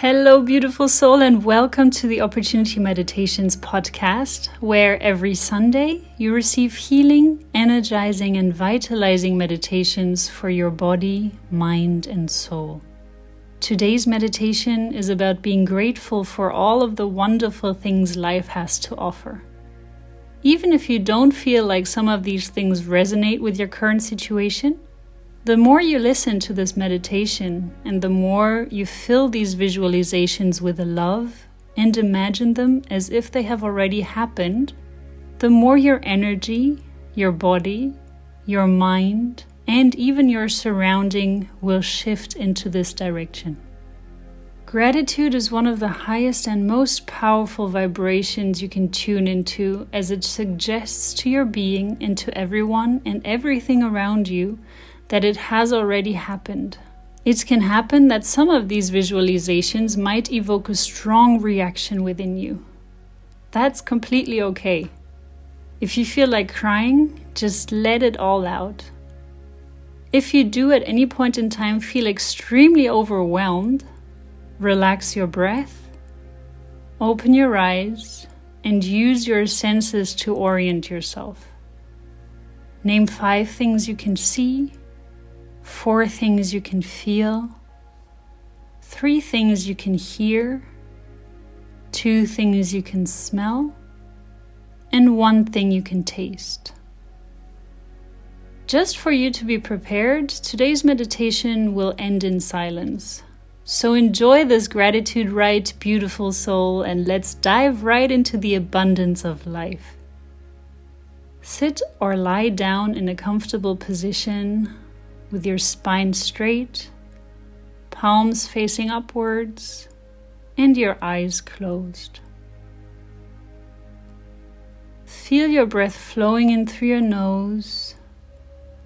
Hello, beautiful soul, and welcome to the Opportunity Meditations podcast, where every Sunday you receive healing, energizing, and vitalizing meditations for your body, mind, and soul. Today's meditation is about being grateful for all of the wonderful things life has to offer. Even if you don't feel like some of these things resonate with your current situation, the more you listen to this meditation and the more you fill these visualizations with a love and imagine them as if they have already happened, the more your energy, your body, your mind, and even your surrounding will shift into this direction. Gratitude is one of the highest and most powerful vibrations you can tune into as it suggests to your being and to everyone and everything around you that it has already happened. It can happen that some of these visualizations might evoke a strong reaction within you. That's completely okay. If you feel like crying, just let it all out. If you do at any point in time feel extremely overwhelmed, relax your breath, open your eyes, and use your senses to orient yourself. Name five things you can see four things you can feel, three things you can hear, two things you can smell, and one thing you can taste. Just for you to be prepared, today's meditation will end in silence. So enjoy this gratitude right, beautiful soul, and let's dive right into the abundance of life. Sit or lie down in a comfortable position with your spine straight, palms facing upwards, and your eyes closed. Feel your breath flowing in through your nose,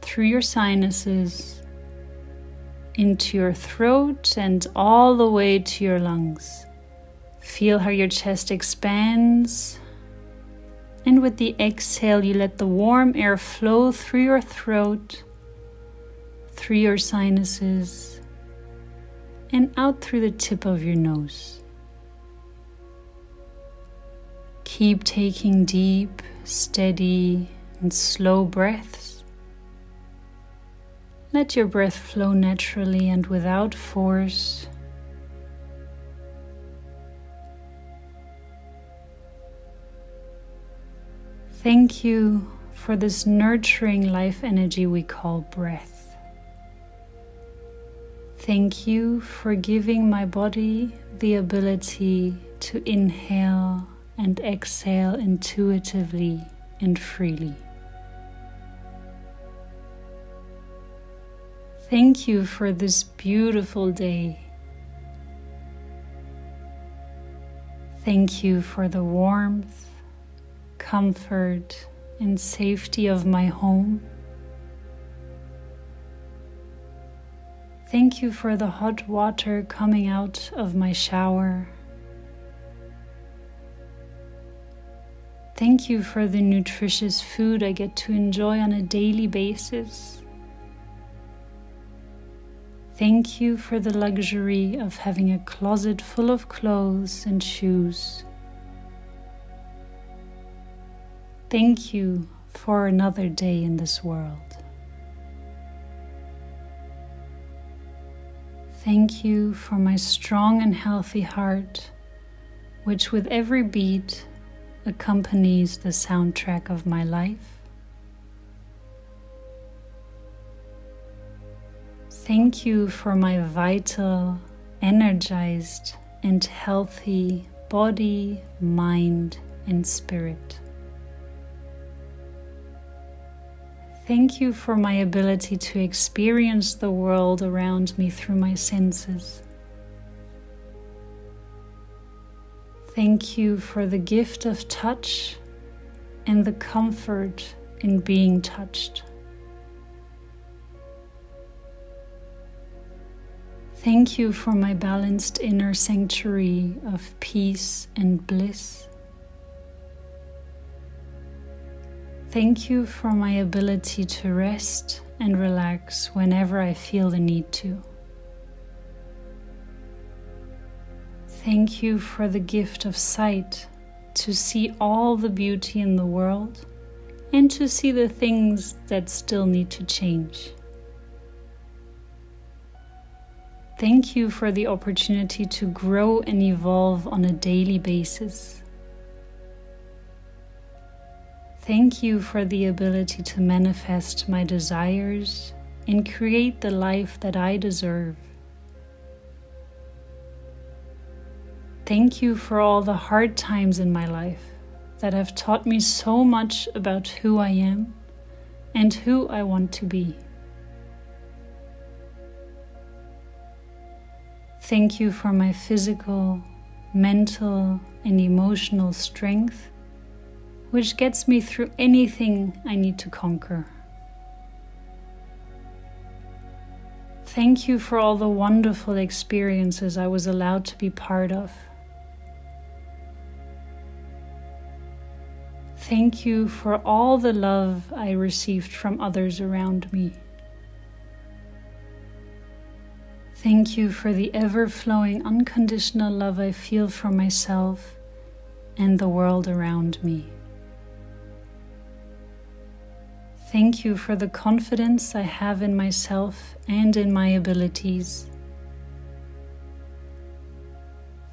through your sinuses, into your throat, and all the way to your lungs. Feel how your chest expands. And with the exhale, you let the warm air flow through your throat through your sinuses and out through the tip of your nose. Keep taking deep, steady, and slow breaths. Let your breath flow naturally and without force. Thank you for this nurturing life energy we call breath. Thank you for giving my body the ability to inhale and exhale intuitively and freely. Thank you for this beautiful day. Thank you for the warmth, comfort, and safety of my home. Thank you for the hot water coming out of my shower. Thank you for the nutritious food I get to enjoy on a daily basis. Thank you for the luxury of having a closet full of clothes and shoes. Thank you for another day in this world. Thank you for my strong and healthy heart, which with every beat accompanies the soundtrack of my life. Thank you for my vital, energized, and healthy body, mind, and spirit. Thank you for my ability to experience the world around me through my senses. Thank you for the gift of touch and the comfort in being touched. Thank you for my balanced inner sanctuary of peace and bliss. Thank you for my ability to rest and relax whenever I feel the need to. Thank you for the gift of sight to see all the beauty in the world and to see the things that still need to change. Thank you for the opportunity to grow and evolve on a daily basis. Thank you for the ability to manifest my desires and create the life that I deserve. Thank you for all the hard times in my life that have taught me so much about who I am and who I want to be. Thank you for my physical, mental, and emotional strength, which gets me through anything I need to conquer. Thank you for all the wonderful experiences I was allowed to be part of. Thank you for all the love I received from others around me. Thank you for the ever flowing unconditional love I feel for myself and the world around me. Thank you for the confidence I have in myself and in my abilities.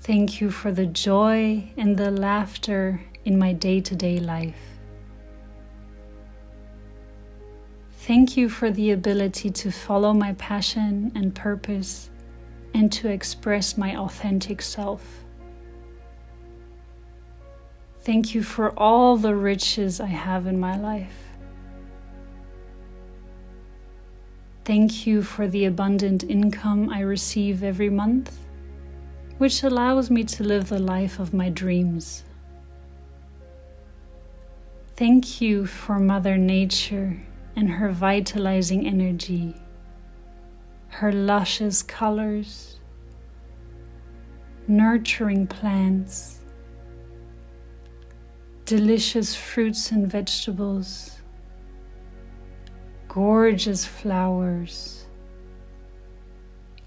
Thank you for the joy and the laughter in my day to day life. Thank you for the ability to follow my passion and purpose and to express my authentic self. Thank you for all the riches I have in my life. Thank you for the abundant income I receive every month, which allows me to live the life of my dreams. Thank you for Mother Nature and her vitalizing energy, her luscious colors, nurturing plants, delicious fruits and vegetables, gorgeous flowers,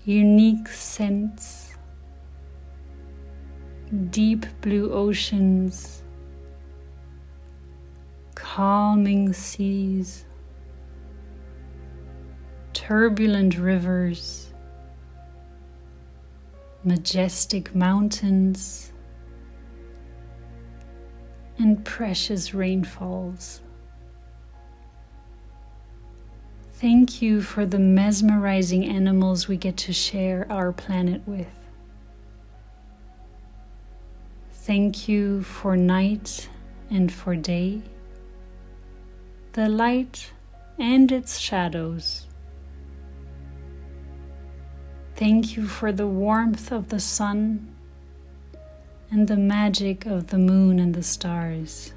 unique scents, deep blue oceans, calming seas turbulent rivers, majestic mountains, and precious rainfalls. Thank you for the mesmerizing animals we get to share our planet with. Thank you for night and for day, the light and its shadows. Thank you for the warmth of the sun and the magic of the moon and the stars.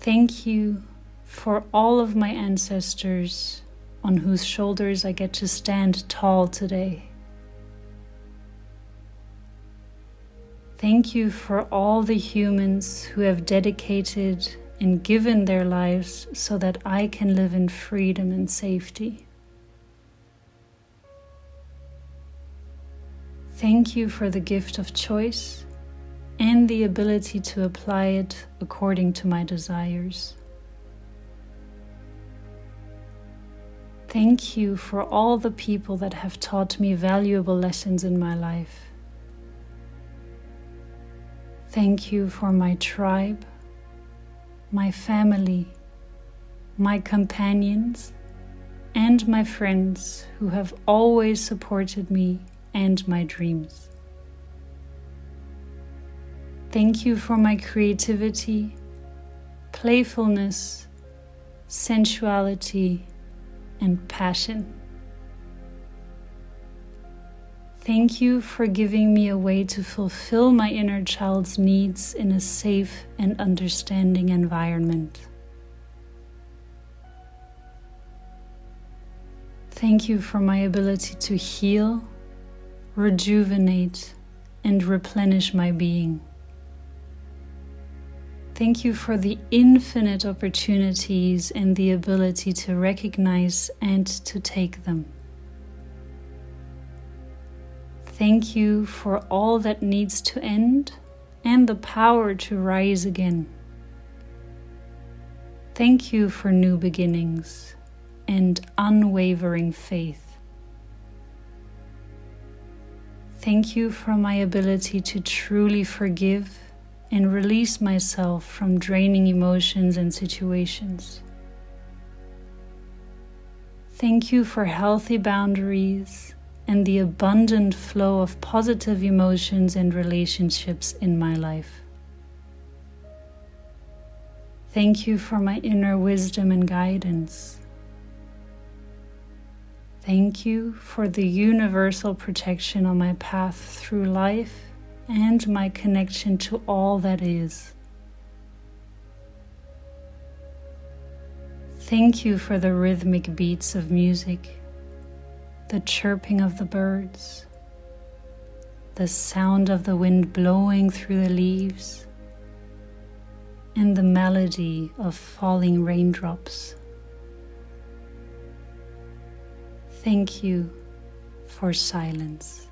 Thank you for all of my ancestors on whose shoulders I get to stand tall today. Thank you for all the humans who have dedicated and given their lives so that I can live in freedom and safety. Thank you for the gift of choice and the ability to apply it according to my desires. Thank you for all the people that have taught me valuable lessons in my life. Thank you for my tribe, my family, my companions, and my friends who have always supported me and my dreams. Thank you for my creativity, playfulness, sensuality, and passion. Thank you for giving me a way to fulfill my inner child's needs in a safe and understanding environment. Thank you for my ability to heal rejuvenate, and replenish my being. Thank you for the infinite opportunities and the ability to recognize and to take them. Thank you for all that needs to end and the power to rise again. Thank you for new beginnings and unwavering faith. Thank you for my ability to truly forgive and release myself from draining emotions and situations. Thank you for healthy boundaries and the abundant flow of positive emotions and relationships in my life. Thank you for my inner wisdom and guidance. Thank you for the universal protection on my path through life and my connection to all that is. Thank you for the rhythmic beats of music the chirping of the birds, the sound of the wind blowing through the leaves, and the melody of falling raindrops. Thank you for silence.